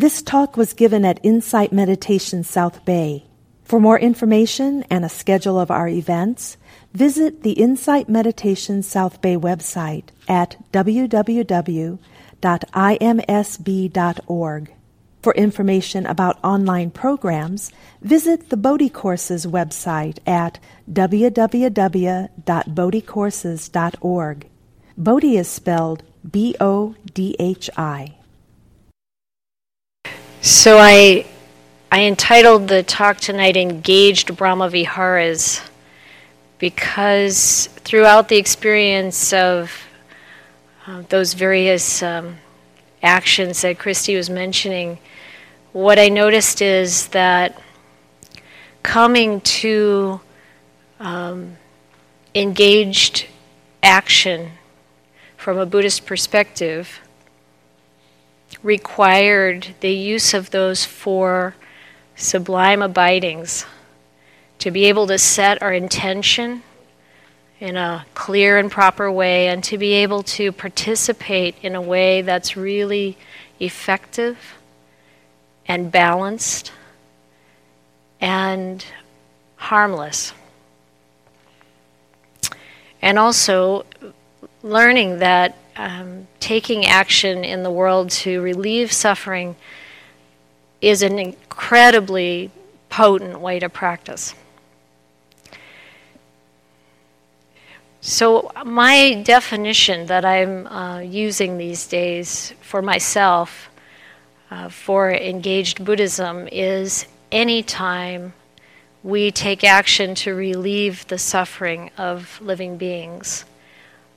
This talk was given at Insight Meditation South Bay. For more information and a schedule of our events, visit the Insight Meditation South Bay website at www.imsb.org. For information about online programs, visit the Bodhi Courses website at www.bodhicourses.org. Bodhi is spelled B O D H I. So I, I entitled the talk tonight Engaged Brahma Viharas because throughout the experience of uh, those various um, actions that Christy was mentioning, what I noticed is that coming to um, engaged action from a Buddhist perspective required the use of those four sublime abidings to be able to set our intention in a clear and proper way and to be able to participate in a way that's really effective and balanced and harmless. And also learning that um, taking action in the world to relieve suffering is an incredibly potent way to practice. So, my definition that I'm uh, using these days for myself uh, for engaged Buddhism is anytime we take action to relieve the suffering of living beings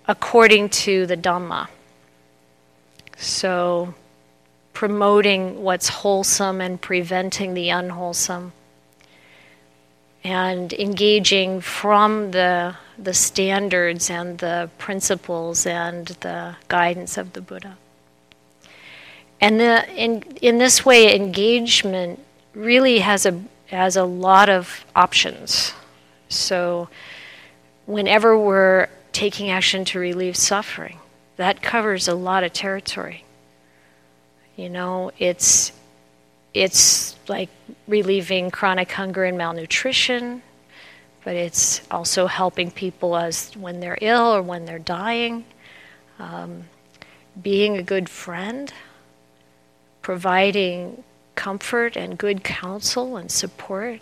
according to the Dhamma. So, promoting what's wholesome and preventing the unwholesome and engaging from the, the standards and the principles and the guidance of the Buddha. And the, in, in this way, engagement really has a, has a lot of options. So, whenever we're taking action to relieve suffering, that covers a lot of territory. You know, it's it's like relieving chronic hunger and malnutrition, but it's also helping people as when they're ill or when they're dying. Um, being a good friend, providing comfort and good counsel and support,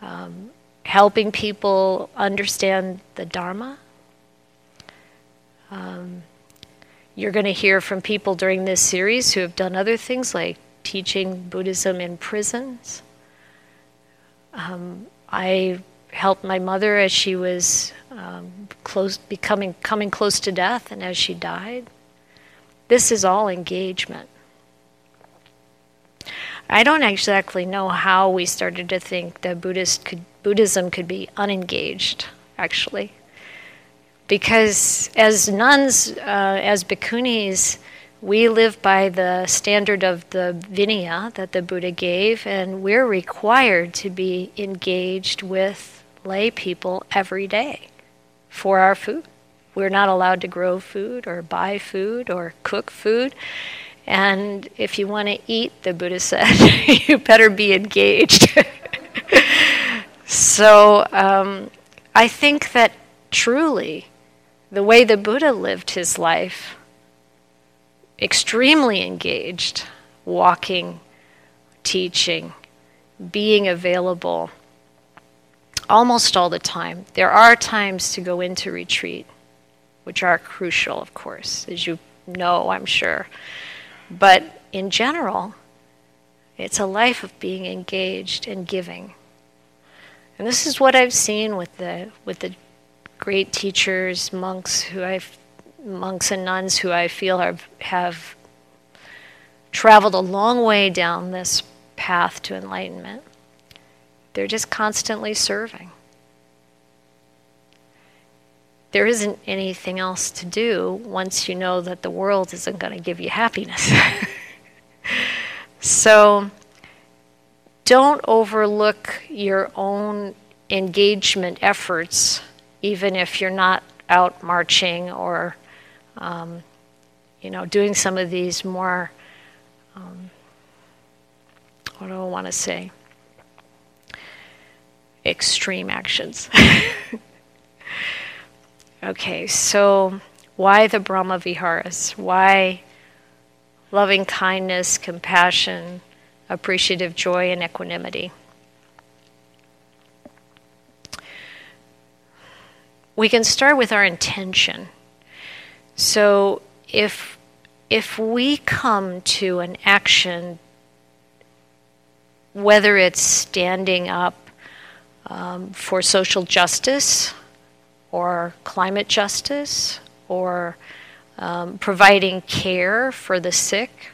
um, helping people understand the Dharma. Um, you're going to hear from people during this series who have done other things like teaching Buddhism in prisons. Um, I helped my mother as she was um, close, becoming coming close to death, and as she died. This is all engagement. I don't exactly know how we started to think that Buddhist could, Buddhism could be unengaged, actually. Because as nuns, uh, as bhikkhunis, we live by the standard of the Vinaya that the Buddha gave, and we're required to be engaged with lay people every day for our food. We're not allowed to grow food or buy food or cook food. And if you want to eat, the Buddha said, you better be engaged. so um, I think that truly the way the Buddha lived his life extremely engaged, walking, teaching, being available almost all the time. There are times to go into retreat, which are crucial, of course, as you know, I'm sure. But in general, it's a life of being engaged and giving. And this is what I've seen with the with the great teachers, monks who I've monks and nuns who I feel have, have traveled a long way down this path to enlightenment. They're just constantly serving. There isn't anything else to do once you know that the world isn't going to give you happiness. so don't overlook your own engagement efforts, even if you're not out marching or um, you know, doing some of these more um, what do I want to say? Extreme actions. okay, so why the Brahma Viharas? Why loving kindness, compassion, appreciative joy, and equanimity? We can start with our intention. So if if we come to an action, whether it's standing up um, for social justice or climate justice or um, providing care for the sick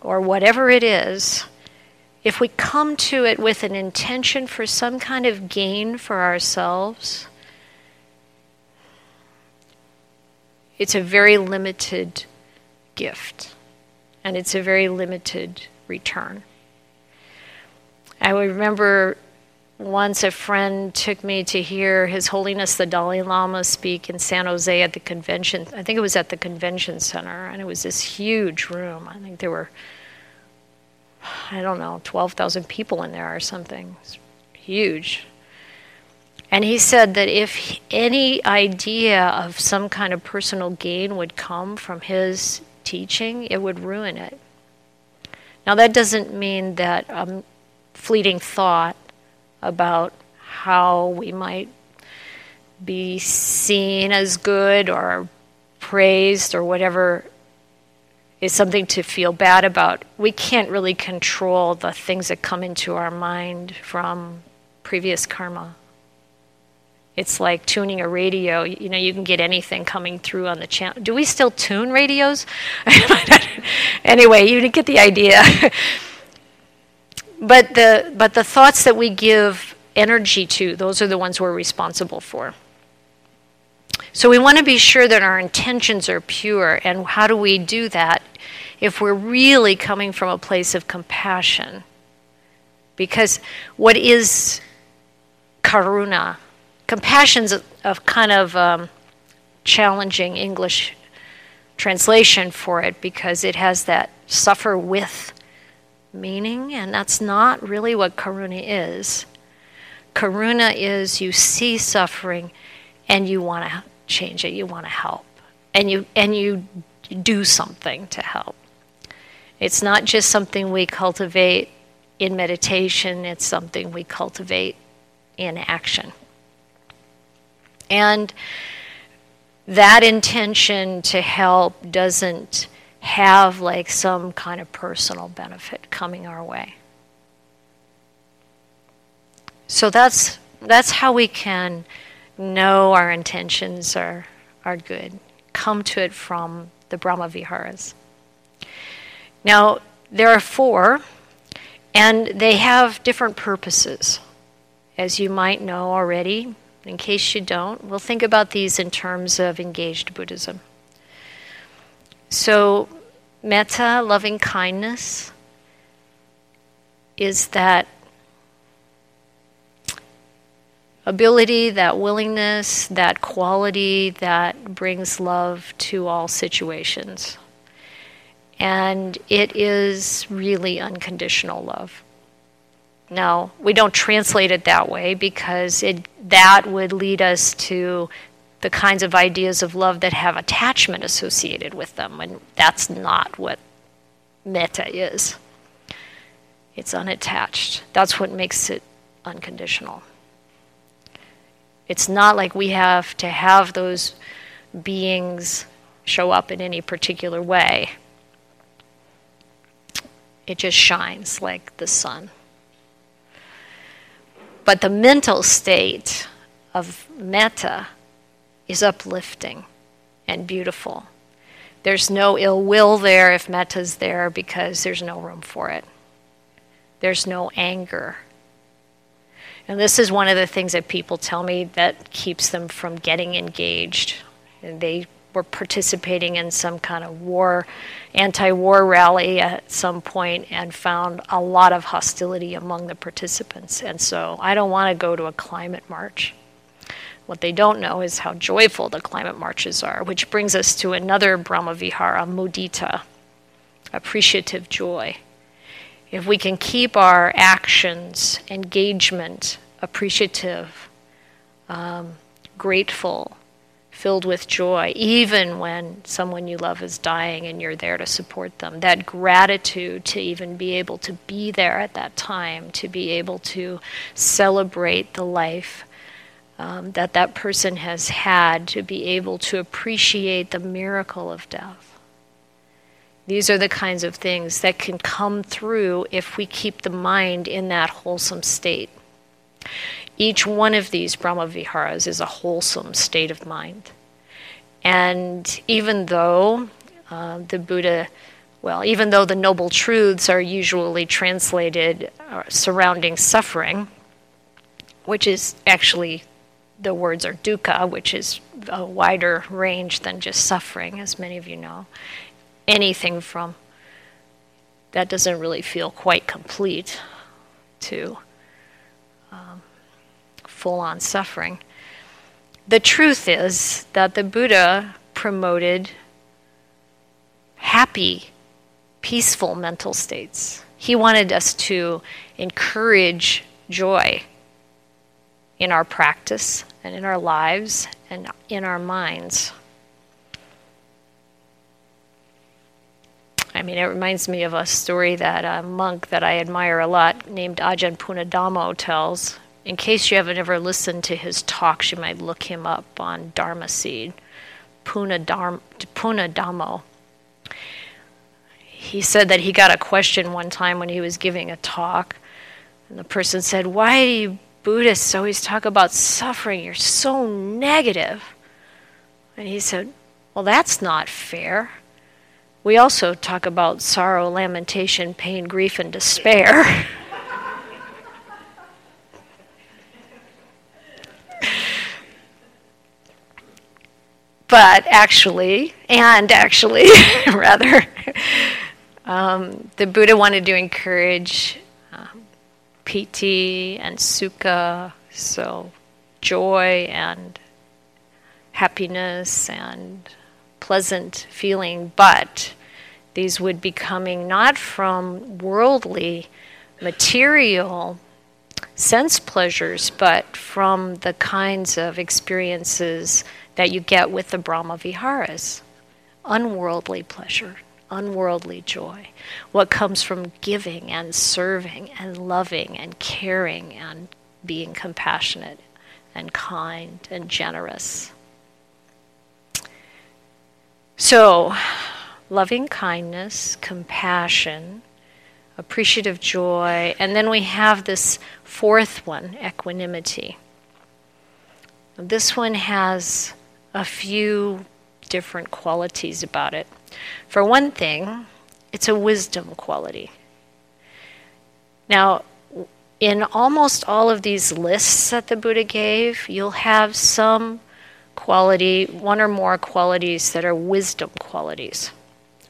or whatever it is, if we come to it with an intention for some kind of gain for ourselves, it's a very limited gift, and it's a very limited return. I remember once a friend took me to hear His Holiness the Dalai Lama speak in San Jose at the convention. I think it was at the convention center, and it was this huge room. I think there were, I don't know, 12,000 people in there or something. It's huge. And he said that if any idea of some kind of personal gain would come from his teaching, it would ruin it. Now, that doesn't mean that a fleeting thought about how we might be seen as good or praised or whatever is something to feel bad about. We can't really control the things that come into our mind from previous karma. It's like tuning a radio. You know, you can get anything coming through on the channel. Do we still tune radios? anyway, you get the idea. but the but the thoughts that we give energy to, those are the ones we're responsible for. So we want to be sure that our intentions are pure. And how do we do that? If we're really coming from a place of compassion. Because what is karuna? Compassion's a, a kind of um, challenging English translation for it because it has that suffer with meaning, and that's not really what karuna is. Karuna is you see suffering and you want to change it, you want to help, and you and you do something to help. It's not just something we cultivate in meditation, it's something we cultivate in action. And that intention to help doesn't have like some kind of personal benefit coming our way. So that's that's how we can know our intentions are are good. Come to it from the Brahma Viharas. Now there are four, and they have different purposes, as you might know already. In case you don't, we'll think about these in terms of engaged Buddhism. So, metta, loving kindness, is that ability, that willingness, that quality that brings love to all situations. And it is really unconditional love. Now, we don't translate it that way because it, that would lead us to the kinds of ideas of love that have attachment associated with them, and that's not what metta is. It's unattached. That's what makes it unconditional. It's not like we have to have those beings show up in any particular way. It just shines like the sun. But the mental state of metta is uplifting and beautiful. There's no ill will there if metta's there because there's no room for it. There's no anger. And this is one of the things that people tell me that keeps them from getting engaged. They were participating in some kind of war, anti war rally at some point and found a lot of hostility among the participants. And so I don't want to go to a climate march. What they don't know is how joyful the climate marches are, which brings us to another Brahma Vihara, mudita. appreciative joy. If we can keep our actions, engagement, appreciative, um, grateful, filled with joy, even when someone you love is dying and you're there to support them. That gratitude to even be able to be there at that time, to be able to celebrate the life um, that that person has had, to be able to appreciate the miracle of death. These are the kinds of things that can come through if we keep the mind in that wholesome state. Each one of these Brahma Viharas is a wholesome state of mind. And even though uh, the Buddha, well, even though the Noble Truths are usually translated uh, surrounding suffering, which is actually the words are dukkha, which is a wider range than just suffering, as many of you know. Anything from that doesn't really feel quite complete to um, full on suffering. The truth is that the Buddha promoted happy, peaceful mental states. He wanted us to encourage joy in our practice and in our lives and in our minds. I mean, it reminds me of a story that a monk that I admire a lot named Ajahn Punnadhammo tells in case you haven't ever listened to his talks, you might look him up on Dharma Seed, Puna, Dhammo. He said that he got a question one time when he was giving a talk, and the person said, Why do you Buddhists always talk about suffering? You're so negative. And he said, Well, that's not fair. We also talk about sorrow, lamentation, pain, grief, and despair. but actually, and actually, rather, um, the Buddha wanted to encourage piti and sukha, so joy and happiness and pleasant feeling, but these would be coming not from worldly, material sense pleasures, but from the kinds of experiences that you get with the Brahma Viharas. Unworldly pleasure, unworldly joy, what comes from giving and serving and loving and caring and being compassionate and kind and generous. So, loving kindness, compassion, appreciative joy, and then we have this fourth one, equanimity. This one has a few different qualities about it. For one thing, it's a wisdom quality. Now, in almost all of these lists that the Buddha gave, you'll have some quality, one or more qualities that are wisdom qualities.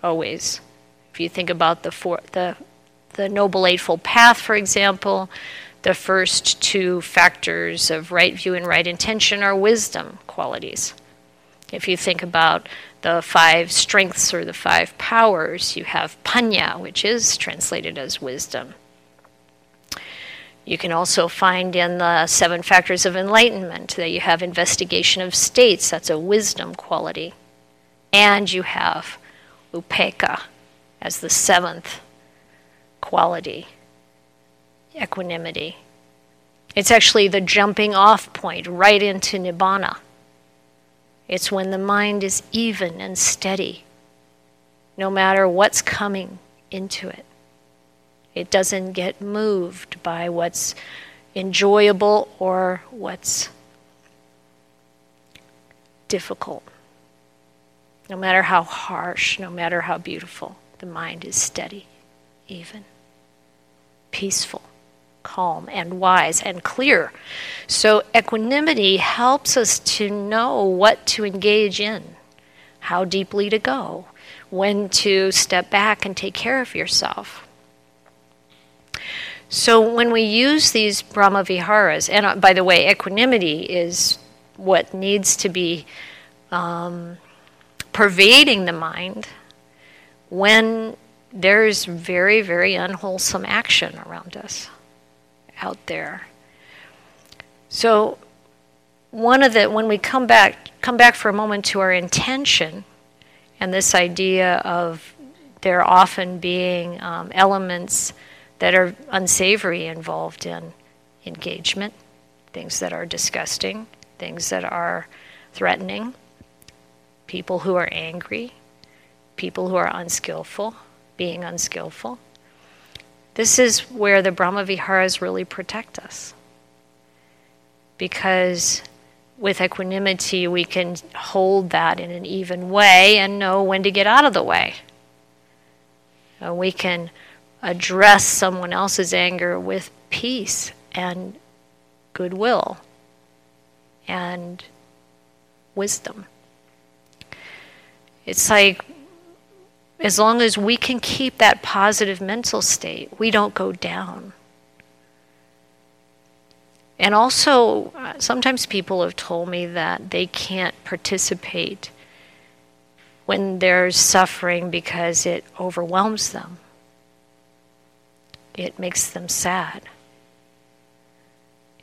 Always. If you think about the four, the the Noble Eightfold Path, for example, the first two factors of right view and right intention are wisdom qualities. If you think about the five strengths or the five powers, you have panya, which is translated as wisdom. You can also find in the seven factors of enlightenment that you have investigation of states, that's a wisdom quality. And you have upekkha as the seventh quality, equanimity. It's actually the jumping off point right into nibbana. It's when the mind is even and steady, no matter what's coming into it. It doesn't get moved by what's enjoyable or what's difficult. No matter how harsh, no matter how beautiful, the mind is steady, even, peaceful calm and wise and clear. So, equanimity helps us to know what to engage in, how deeply to go, when to step back and take care of yourself. So, when we use these Brahma Viharas, and uh, by the way, equanimity is what needs to be um, pervading the mind when there's very, very unwholesome action around us out there. So one of the when we come back come back for a moment to our intention and this idea of there often being um, elements that are unsavory involved in engagement, things that are disgusting, things that are threatening, people who are angry, people who are unskillful, being unskillful. This is where the Brahmaviharas really protect us. Because with equanimity, we can hold that in an even way and know when to get out of the way. And we can address someone else's anger with peace and goodwill and wisdom. It's like as long as we can keep that positive mental state, we don't go down. And also, uh, sometimes people have told me that they can't participate when there's suffering because it overwhelms them, it makes them sad.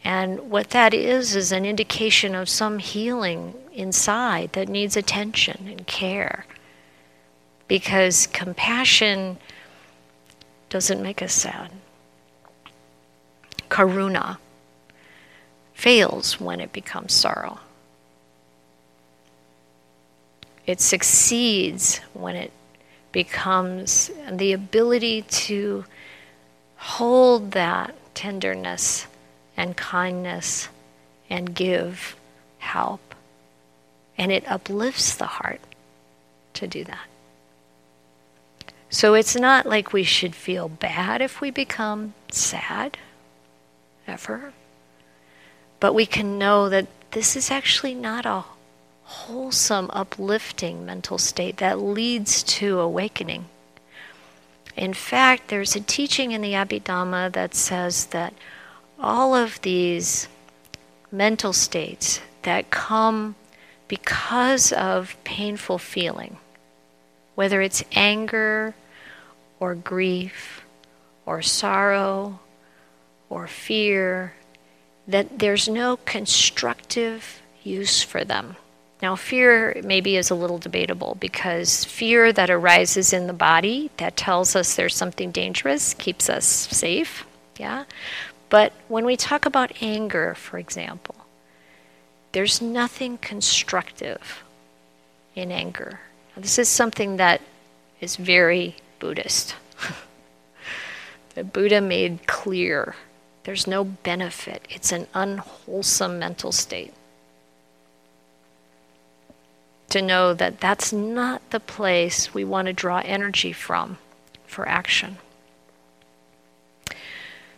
And what that is, is an indication of some healing inside that needs attention and care. Because compassion doesn't make us sad. Karuna fails when it becomes sorrow. It succeeds when it becomes the ability to hold that tenderness and kindness and give help. And it uplifts the heart to do that. So it's not like we should feel bad if we become sad, ever. But we can know that this is actually not a wholesome, uplifting mental state that leads to awakening. In fact, there's a teaching in the Abhidhamma that says that all of these mental states that come because of painful feeling, whether it's anger or grief or sorrow or fear that there's no constructive use for them. Now, fear maybe is a little debatable because fear that arises in the body that tells us there's something dangerous keeps us safe, yeah? But when we talk about anger, for example, there's nothing constructive in anger. Now, this is something that is very Buddhist. the Buddha made clear there's no benefit, it's an unwholesome mental state. To know that that's not the place we want to draw energy from for action.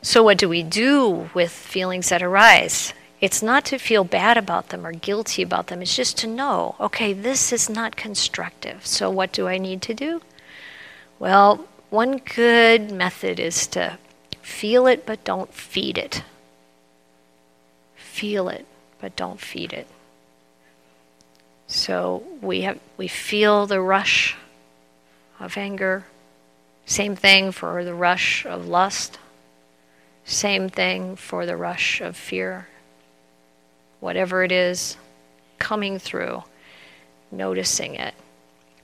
So, what do we do with feelings that arise? It's not to feel bad about them or guilty about them. It's just to know, okay, this is not constructive. So, what do I need to do? Well, one good method is to Feel it, but don't feed it. Feel it, but don't feed it. So we have we feel the rush of anger. Same thing for the rush of lust. Same thing for the rush of fear. Whatever it is coming through, noticing it,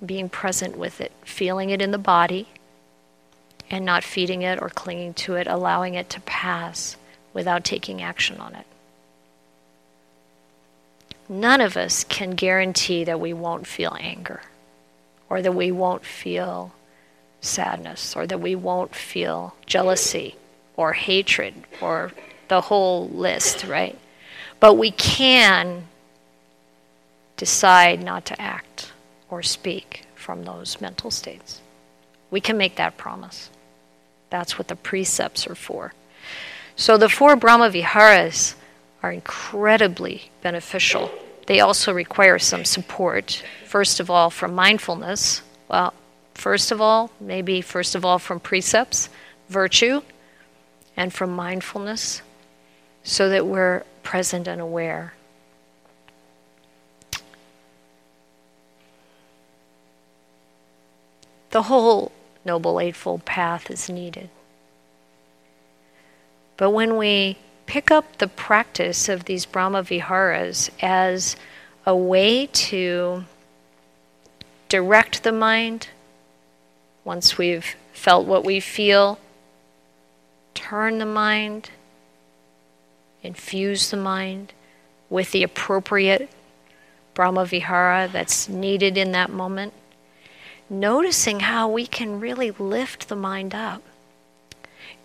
being present with it, feeling it in the body and not feeding it or clinging to it, allowing it to pass without taking action on it. None of us can guarantee that we won't feel anger or that we won't feel sadness or that we won't feel jealousy or hatred or the whole list, right? But we can decide not to act or speak from those mental states. We can make that promise. That's what the precepts are for. So the four Brahma Viharas are incredibly beneficial. They also require some support, first of all, from mindfulness. Well, first of all, maybe first of all from precepts, virtue, and from mindfulness, so that we're present and aware. The whole Noble Eightfold Path is needed. But when we pick up the practice of these Brahma Viharas as a way to direct the mind, once we've felt what we feel, turn the mind, infuse the mind with the appropriate Brahma Vihara that's needed in that moment, noticing how we can really lift the mind up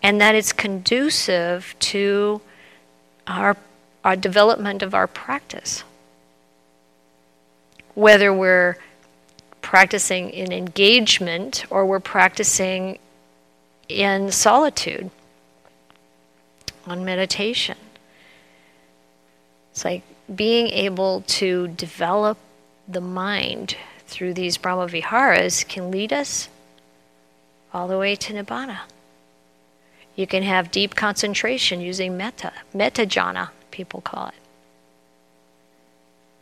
and that it's conducive to our, our development of our practice. Whether we're practicing in engagement or we're practicing in solitude on meditation. It's like being able to develop the mind through these Brahma Viharas can lead us all the way to Nibbana. You can have deep concentration using metta, metta jhana, people call it.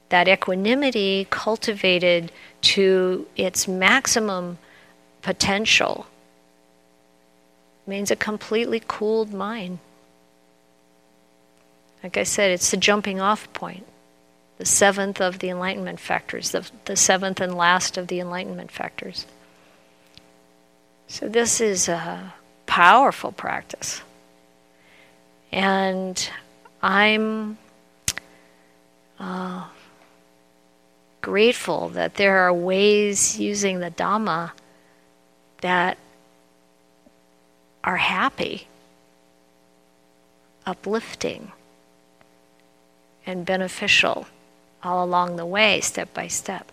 That equanimity cultivated to its maximum potential means a completely cooled mind. Like I said, it's the jumping off point, the seventh of the enlightenment factors, the, the seventh and last of the enlightenment factors. So, this is a powerful practice. And I'm uh, grateful that there are ways using the Dhamma that are happy, uplifting, and beneficial all along the way, step by step.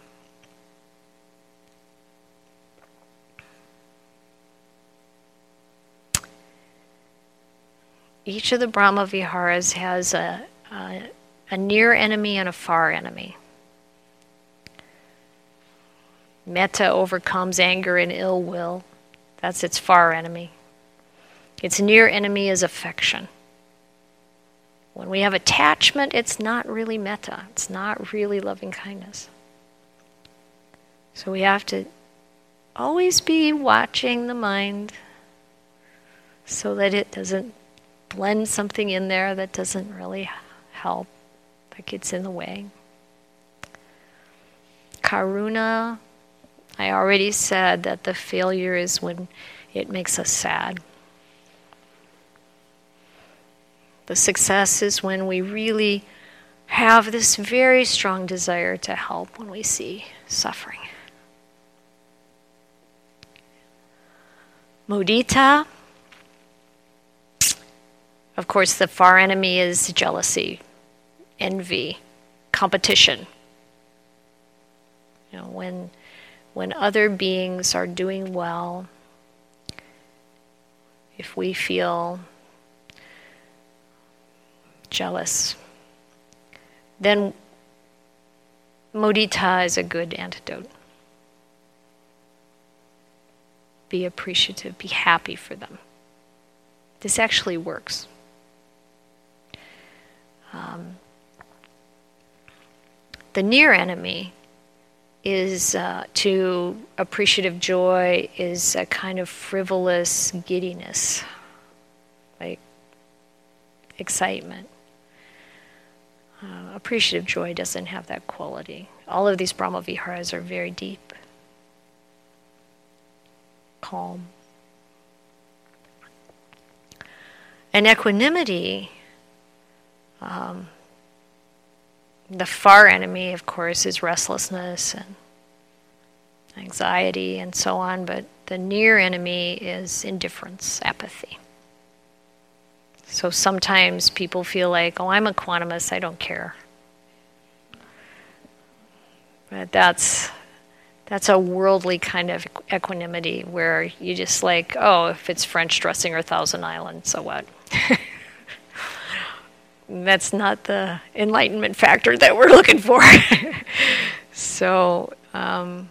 each of the Brahma Viharas has a, a, a near enemy and a far enemy. Metta overcomes anger and ill will. That's its far enemy. Its near enemy is affection. When we have attachment, it's not really metta, it's not really loving kindness. So we have to always be watching the mind so that it doesn't blend something in there that doesn't really help, that gets in the way. Karuna, I already said that the failure is when it makes us sad. The success is when we really have this very strong desire to help when we see suffering. Mudita, of course, the far enemy is jealousy, envy, competition. You know, when when other beings are doing well, if we feel jealous, then mudita is a good antidote. Be appreciative, be happy for them. This actually works. Um, the near enemy is uh, to appreciative joy is a kind of frivolous giddiness, like excitement. Uh, appreciative joy doesn't have that quality. All of these Brahma Viharas are very deep, calm. And equanimity um, the far enemy, of course, is restlessness and anxiety and so on, but the near enemy is indifference, apathy. So sometimes people feel like, oh, I'm a quantumist, I don't care. But that's that's a worldly kind of equanimity where you just like, oh, if it's French dressing or Thousand Island, so what? that's not the enlightenment factor that we're looking for. so, um,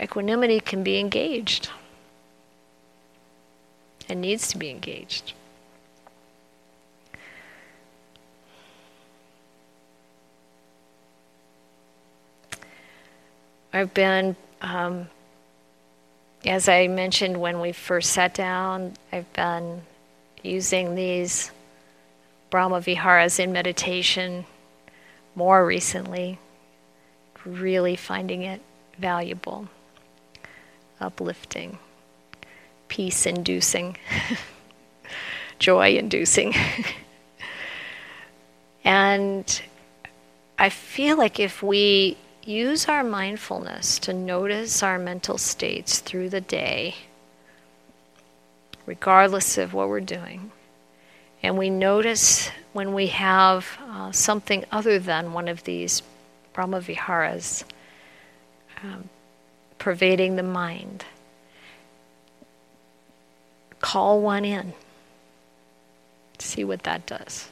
equanimity can be engaged and needs to be engaged. I've been um, as I mentioned when we first sat down, I've been using these Brahma Viharas in meditation more recently, really finding it valuable, uplifting, peace inducing, joy inducing. and I feel like if we use our mindfulness to notice our mental states through the day, regardless of what we're doing, and we notice when we have uh, something other than one of these Brahma Viharas um, pervading the mind. Call one in. See what that does.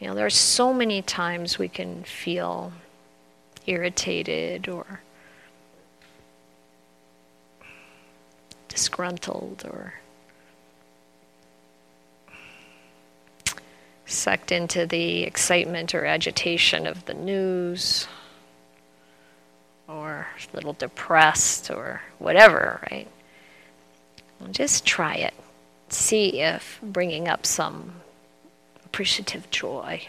You know, there are so many times we can feel irritated or disgruntled or sucked into the excitement or agitation of the news or a little depressed or whatever, right? Just try it. See if bringing up some appreciative joy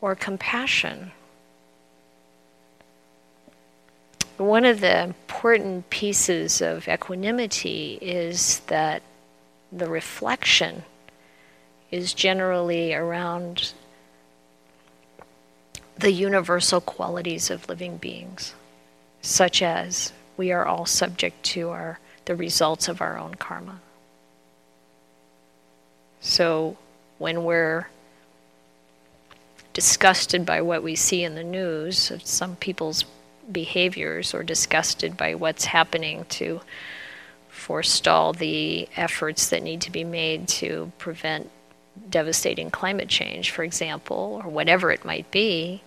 or compassion. One of the important pieces of equanimity is that the reflection is generally around the universal qualities of living beings, such as we are all subject to our, the results of our own karma. So when we're disgusted by what we see in the news of some people's behaviors or disgusted by what's happening to forestall the efforts that need to be made to prevent devastating climate change, for example, or whatever it might be,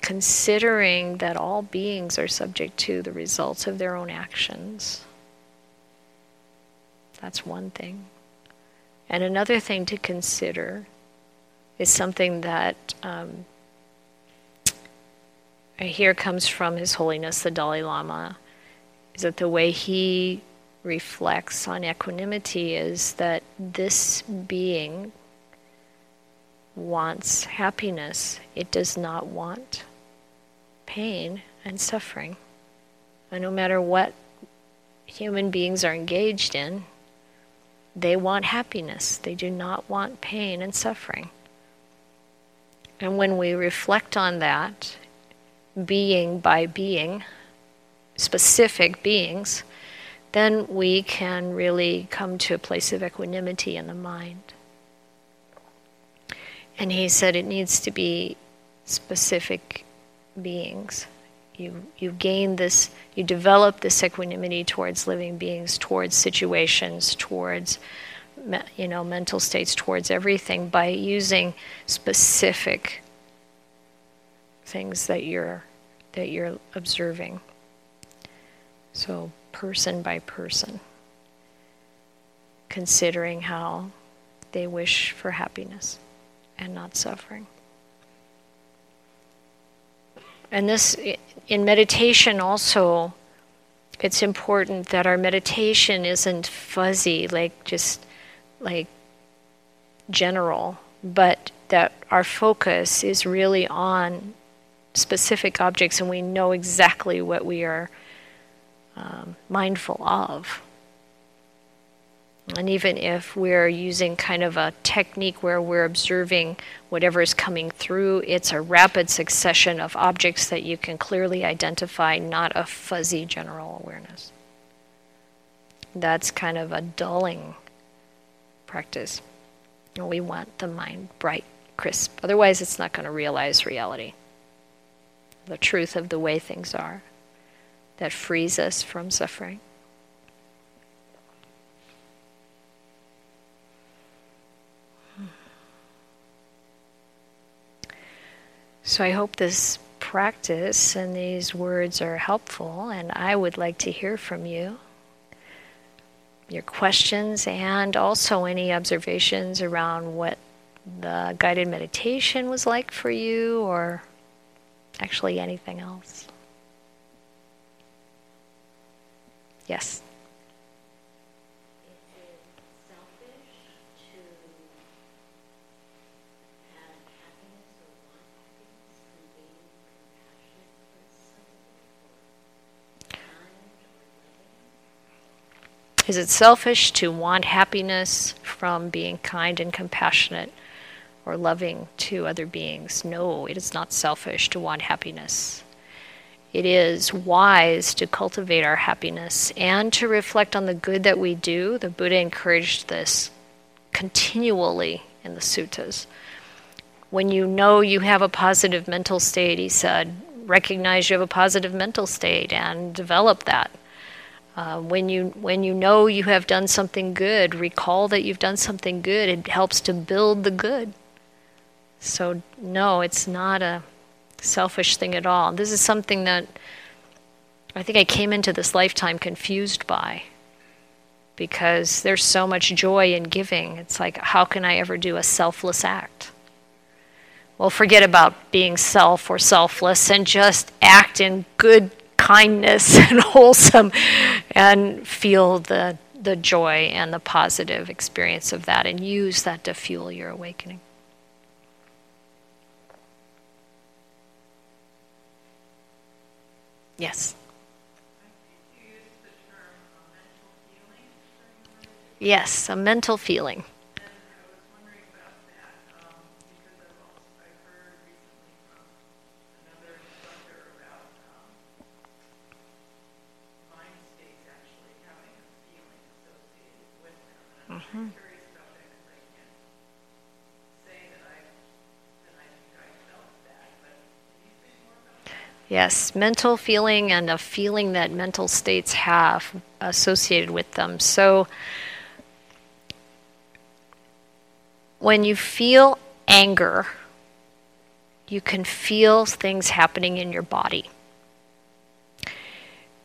considering that all beings are subject to the results of their own actions. That's one thing. And another thing to consider is something that um, I hear comes from His Holiness the Dalai Lama, is that the way he reflects on equanimity is that this being wants happiness, it does not want pain and suffering. And no matter what human beings are engaged in, they want happiness. They do not want pain and suffering. And when we reflect on that, being by being, specific beings, then we can really come to a place of equanimity in the mind. And he said it needs to be specific beings. You, you gain this, you develop this equanimity towards living beings, towards situations, towards you know mental states, towards everything by using specific things that you're that you're observing. So person by person, considering how they wish for happiness and not suffering. And this, in meditation, also, it's important that our meditation isn't fuzzy, like just like general, but that our focus is really on specific objects and we know exactly what we are um, mindful of. And even if we're using kind of a technique where we're observing whatever is coming through, it's a rapid succession of objects that you can clearly identify, not a fuzzy general awareness. That's kind of a dulling practice. We want the mind bright, crisp. Otherwise, it's not going to realize reality, the truth of the way things are that frees us from suffering. So I hope this practice and these words are helpful, and I would like to hear from you. Your questions and also any observations around what the guided meditation was like for you, or actually anything else. Yes. Is it selfish to want happiness from being kind and compassionate or loving to other beings? No, it is not selfish to want happiness. It is wise to cultivate our happiness and to reflect on the good that we do. The Buddha encouraged this continually in the suttas. When you know you have a positive mental state, he said, recognize you have a positive mental state and develop that. Uh, when you when you know you have done something good, recall that you've done something good. It helps to build the good. So no, it's not a selfish thing at all. This is something that I think I came into this lifetime confused by because there's so much joy in giving. It's like, how can I ever do a selfless act? Well, forget about being self or selfless and just act in good kindness and wholesome and feel the, the joy and the positive experience of that and use that to fuel your awakening. Yes. Yes, a mental feeling. Yes, mental feeling and a feeling that mental states have associated with them. So when you feel anger, you can feel things happening in your body.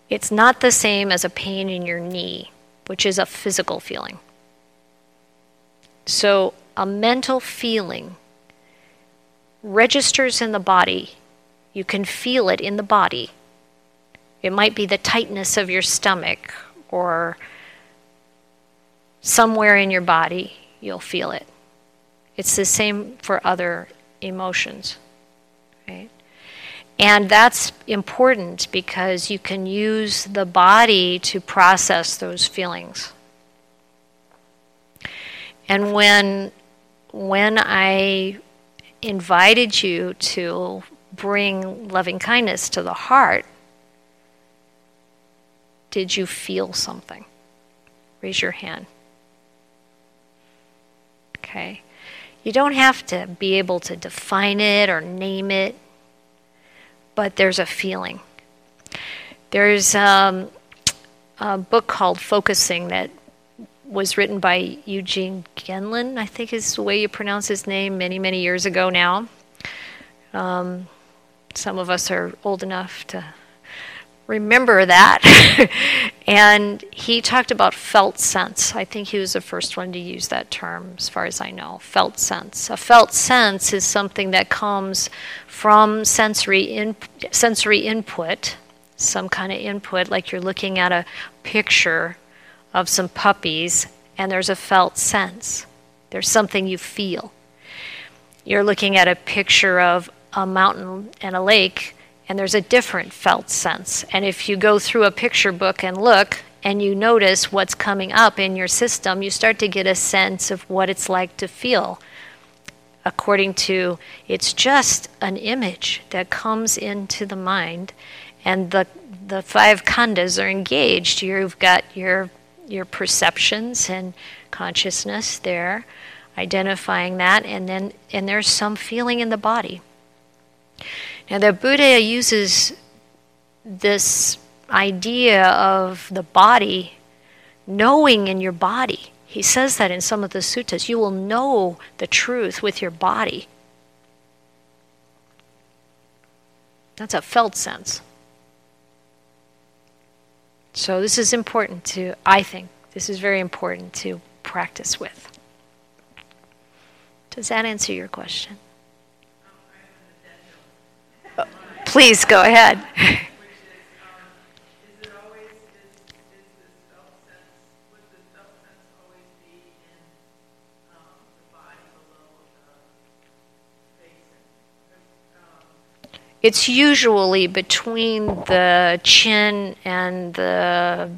It's not the same as a pain in your knee, which is a physical feeling. So a mental feeling registers in the body you can feel it in the body. It might be the tightness of your stomach or somewhere in your body, you'll feel it. It's the same for other emotions, right? And that's important because you can use the body to process those feelings. And when when I invited you to bring loving kindness to the heart, did you feel something? Raise your hand. Okay. You don't have to be able to define it or name it, but there's a feeling. There's um, a book called Focusing that was written by Eugene Gendlin, I think is the way you pronounce his name, many, many years ago now. Um, some of us are old enough to remember that. and he talked about felt sense. I think he was the first one to use that term, as far as I know. Felt sense. A felt sense is something that comes from sensory in, sensory input, some kind of input, like you're looking at a picture of some puppies, and there's a felt sense. There's something you feel. You're looking at a picture of a mountain and a lake, and there's a different felt sense. And if you go through a picture book and look, and you notice what's coming up in your system, you start to get a sense of what it's like to feel. According to, it's just an image that comes into the mind, and the the five khandhas are engaged. You've got your your perceptions and consciousness there, identifying that, and then and there's some feeling in the body. Now, the Buddha uses this idea of the body, knowing in your body. He says that in some of the suttas. You will know the truth with your body. That's a felt sense. So, this is important to, I think, this is very important to practice with. Does that answer your question? Please go ahead. It's usually between the chin and the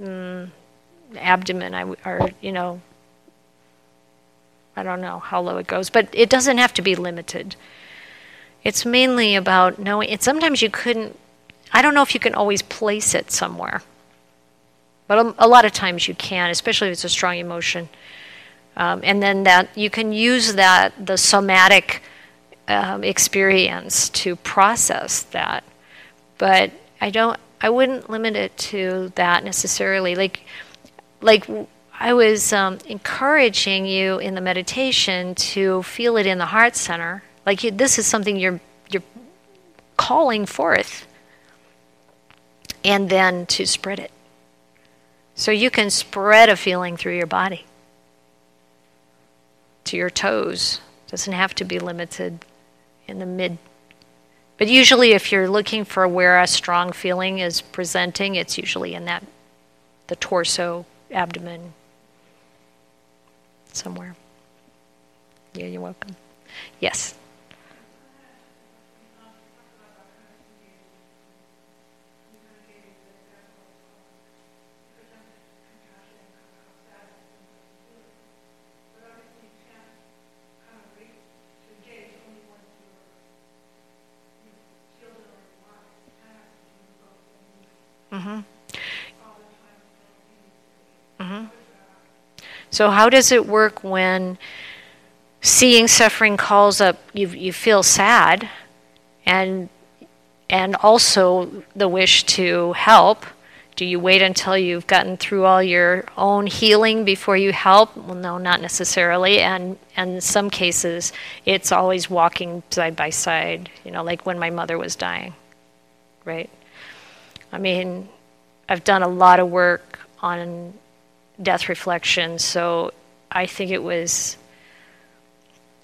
mm, abdomen, I w- or, you know, I don't know how low it goes, but it doesn't have to be limited. It's mainly about knowing, sometimes you couldn't, I don't know if you can always place it somewhere, but a, a lot of times you can, especially if it's a strong emotion. Um, and then that you can use that, the somatic um, experience to process that. But I don't, I wouldn't limit it to that necessarily. Like, like I was um, encouraging you in the meditation to feel it in the heart center. Like you, this is something you're you're calling forth, and then to spread it. So you can spread a feeling through your body to your toes. Doesn't have to be limited in the mid. But usually, if you're looking for where a strong feeling is presenting, it's usually in that the torso, abdomen, somewhere. Yeah, you're welcome. Yes. Mm-hmm. Mm-hmm. So, how does it work when seeing suffering calls up? You you feel sad, and and also the wish to help. Do you wait until you've gotten through all your own healing before you help? Well, no, not necessarily. And, and in some cases, it's always walking side by side, you know, like when my mother was dying, right? I mean, I've done a lot of work on death reflection, so I think it was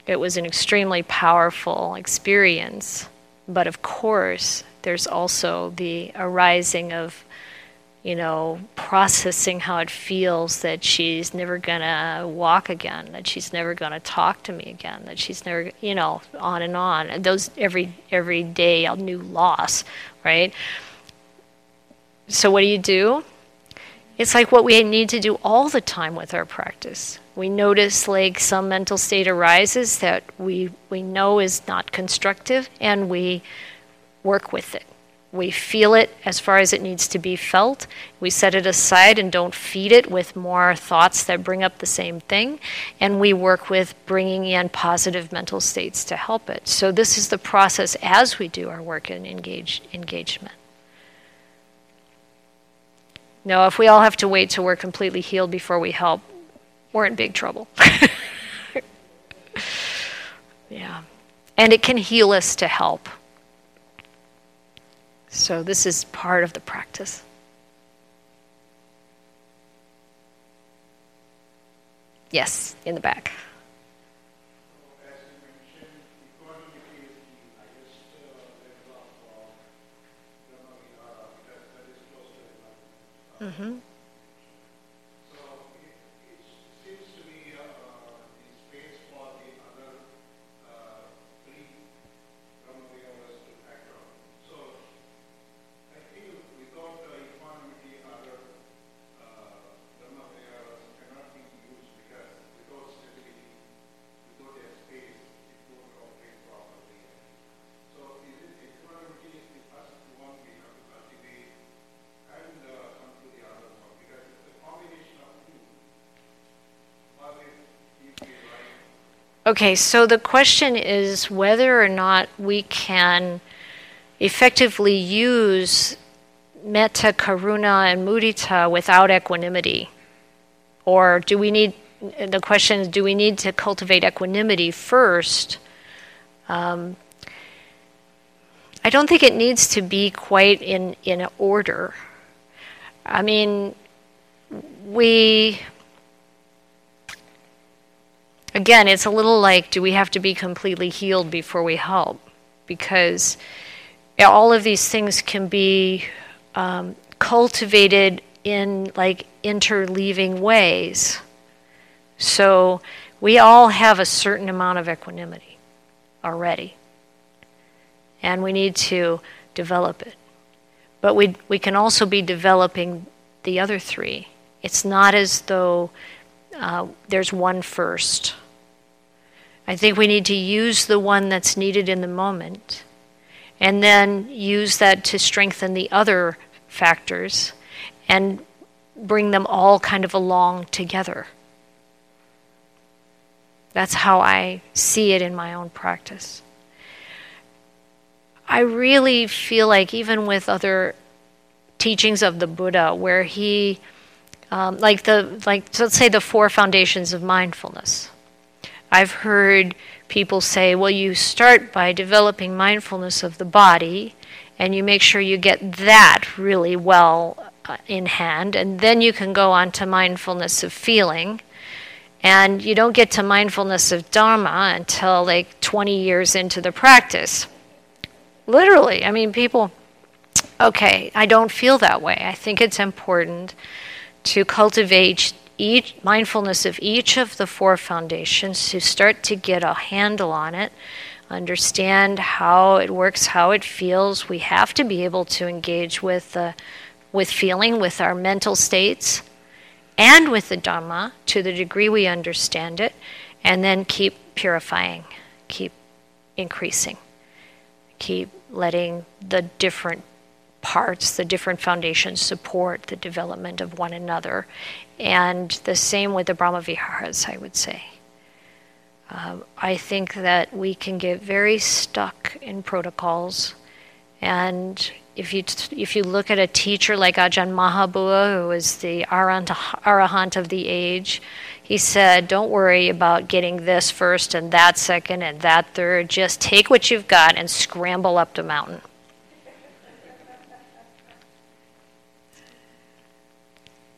it was an extremely powerful experience. But of course, there's also the arising of, you know, processing how it feels that she's never gonna walk again, that she's never gonna talk to me again, that she's never, you know, on and on. And those every every day a new loss, right? So, what do you do? It's like what we need to do all the time with our practice. We notice like some mental state arises that we, we know is not constructive and we work with it. We feel it as far as it needs to be felt. We set it aside and don't feed it with more thoughts that bring up the same thing. And we work with bringing in positive mental states to help it. So, this is the process as we do our work in engage, engagement. No, if we all have to wait till we're completely healed before we help, we're in big trouble. yeah. And it can heal us to help. So, this is part of the practice. Yes, in the back. Mm-hmm. Okay, so the question is whether or not we can effectively use metta, karuna, and mudita without equanimity. Or do we need, the question is, do we need to cultivate equanimity first? Um, I don't think it needs to be quite in, in order. I mean, we again, it's a little like do we have to be completely healed before we help? Because all of these things can be um, cultivated in like interleaving ways. So we all have a certain amount of equanimity already. and we need to develop it. But we, we can also be developing the other three. It's not as though uh, there's one first. I think we need to use the one that's needed in the moment and then use that to strengthen the other factors and bring them all kind of along together. That's how I see it in my own practice. I really feel like, even with other teachings of the Buddha, where he, um, like the like, let's say the four foundations of mindfulness. I've heard people say, well, you start by developing mindfulness of the body, and you make sure you get that really well uh, in hand, and then you can go on to mindfulness of feeling. And you don't get to mindfulness of Dharma until like 20 years into the practice. Literally, I mean, people, okay, I don't feel that way. I think it's important to cultivate each mindfulness of each of the four foundations to start to get a handle on it understand how it works how it feels. We have to be able to engage with uh, with feeling with our mental states and with the dhamma to the degree we understand it and then keep purifying keep increasing keep letting the different parts, the different foundations support the development of one another. And the same with the Brahmaviharas, I would say. Uh, I think that we can get very stuck in protocols. And if you, t- if you look at a teacher like Ajahn Mahabua, who was the arahant of the age, he said, Don't worry about getting this first and that second and that third. Just take what you've got and scramble up the mountain.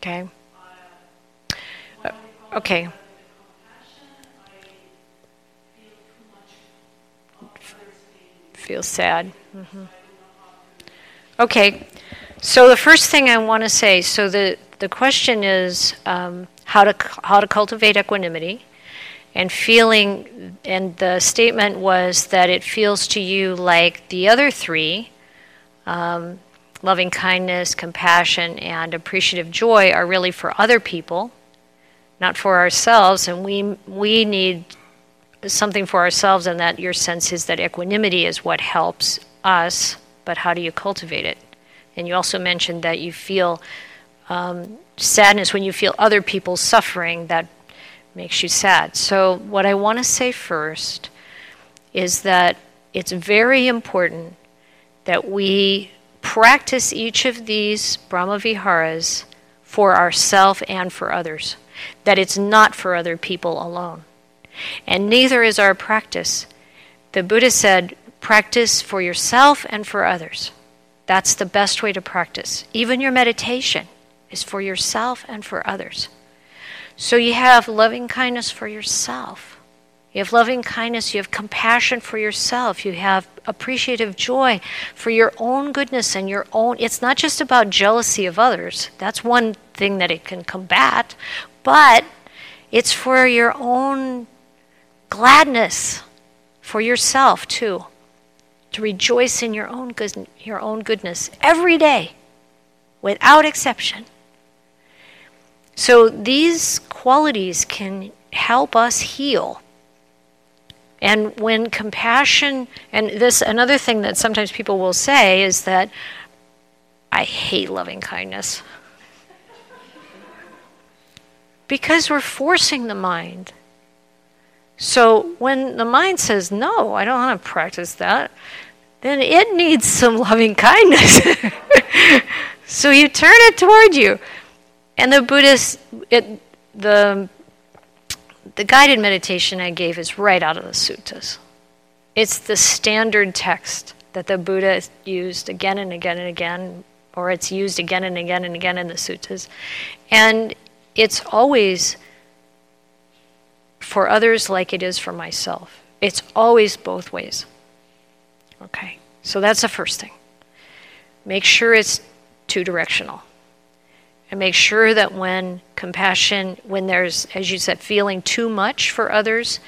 Okay. Uh, okay. Feel sad. Mm-hmm. Okay. So the first thing I want to say. So the the question is um, how to how to cultivate equanimity, and feeling. And the statement was that it feels to you like the other three. Um, loving kindness, compassion, and appreciative joy are really for other people, not for ourselves. And we, we need something for ourselves, and that your sense is that equanimity is what helps us, but how do you cultivate it? And you also mentioned that you feel um, sadness when you feel other people suffering, that makes you sad. So, what I want to say first is that it's very important that we practice each of these Brahmaviharas for ourself and for others, that it's not for other people alone. And neither is our practice. The Buddha said, practice for yourself and for others. That's the best way to practice. Even your meditation is for yourself and for others. So you have loving kindness for yourself. You have loving kindness, you have compassion for yourself, you have appreciative joy for your own goodness and your own. It's not just about jealousy of others, that's one thing that it can combat, but it's for your own gladness for yourself too. To rejoice in your own good, your own goodness every day, without exception. So these qualities can help us heal. And when compassion, and this, another thing that sometimes people will say is that I hate loving kindness. because we're forcing the mind. So when the mind says, no, I don't want to practice that, then it needs some loving kindness. so you turn it toward you. And the Buddhist, it, the, the guided meditation I gave is right out of the suttas. It's the standard text that the Buddha used again and again and again, or it's used again and again and again in the suttas. And it's always for others like it is for myself. It's always both ways. Okay, so that's the first thing. Make sure it's two directional. And make sure that when compassion, when there's, as you said, feeling too much for others,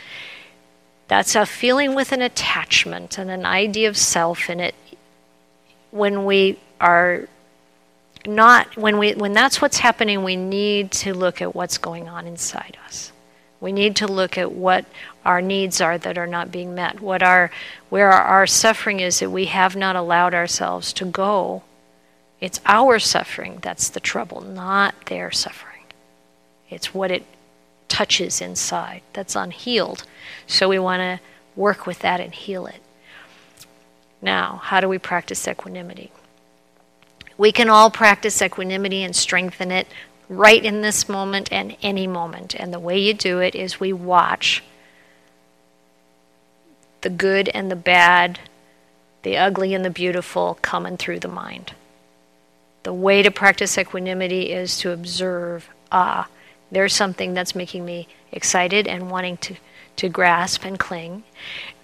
that's a feeling with an attachment and an idea of self in it. When we are not, when, we, when that's what's happening, we need to look at what's going on inside us. We need to look at what our needs are that are not being met. What our where our suffering is that we have not allowed ourselves to go. It's our suffering that's the trouble, not their suffering. It's what it touches inside that's unhealed. So we want to work with that and heal it. Now, how do we practice equanimity? We can all practice equanimity and strengthen it right in this moment and any moment. And the way you do it is we watch the good and the bad, the ugly and the beautiful coming through the mind. The way to practice equanimity is to observe ah, there's something that's making me excited and wanting to, to grasp and cling.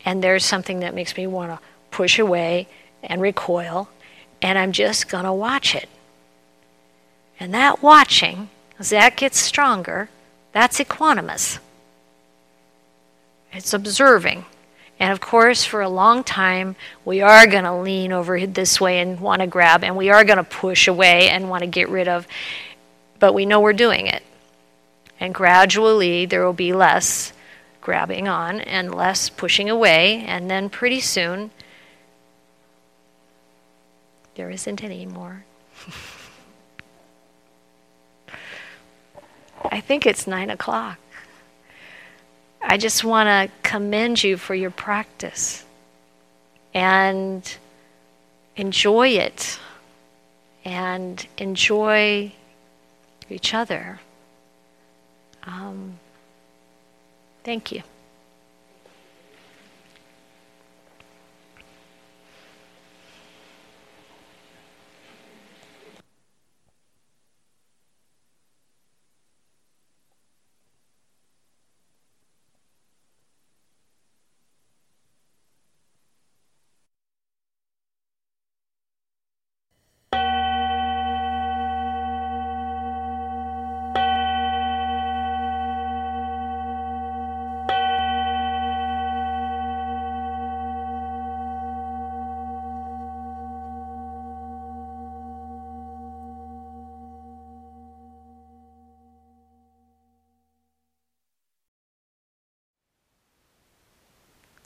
And there's something that makes me want to push away and recoil. And I'm just going to watch it. And that watching, as that gets stronger, that's equanimous. It's observing. And of course, for a long time, we are going to lean over this way and want to grab, and we are going to push away and want to get rid of, but we know we're doing it. And gradually, there will be less grabbing on and less pushing away, and then pretty soon, there isn't any more. I think it's nine o'clock. I just want to commend you for your practice and enjoy it and enjoy each other. Um, thank you.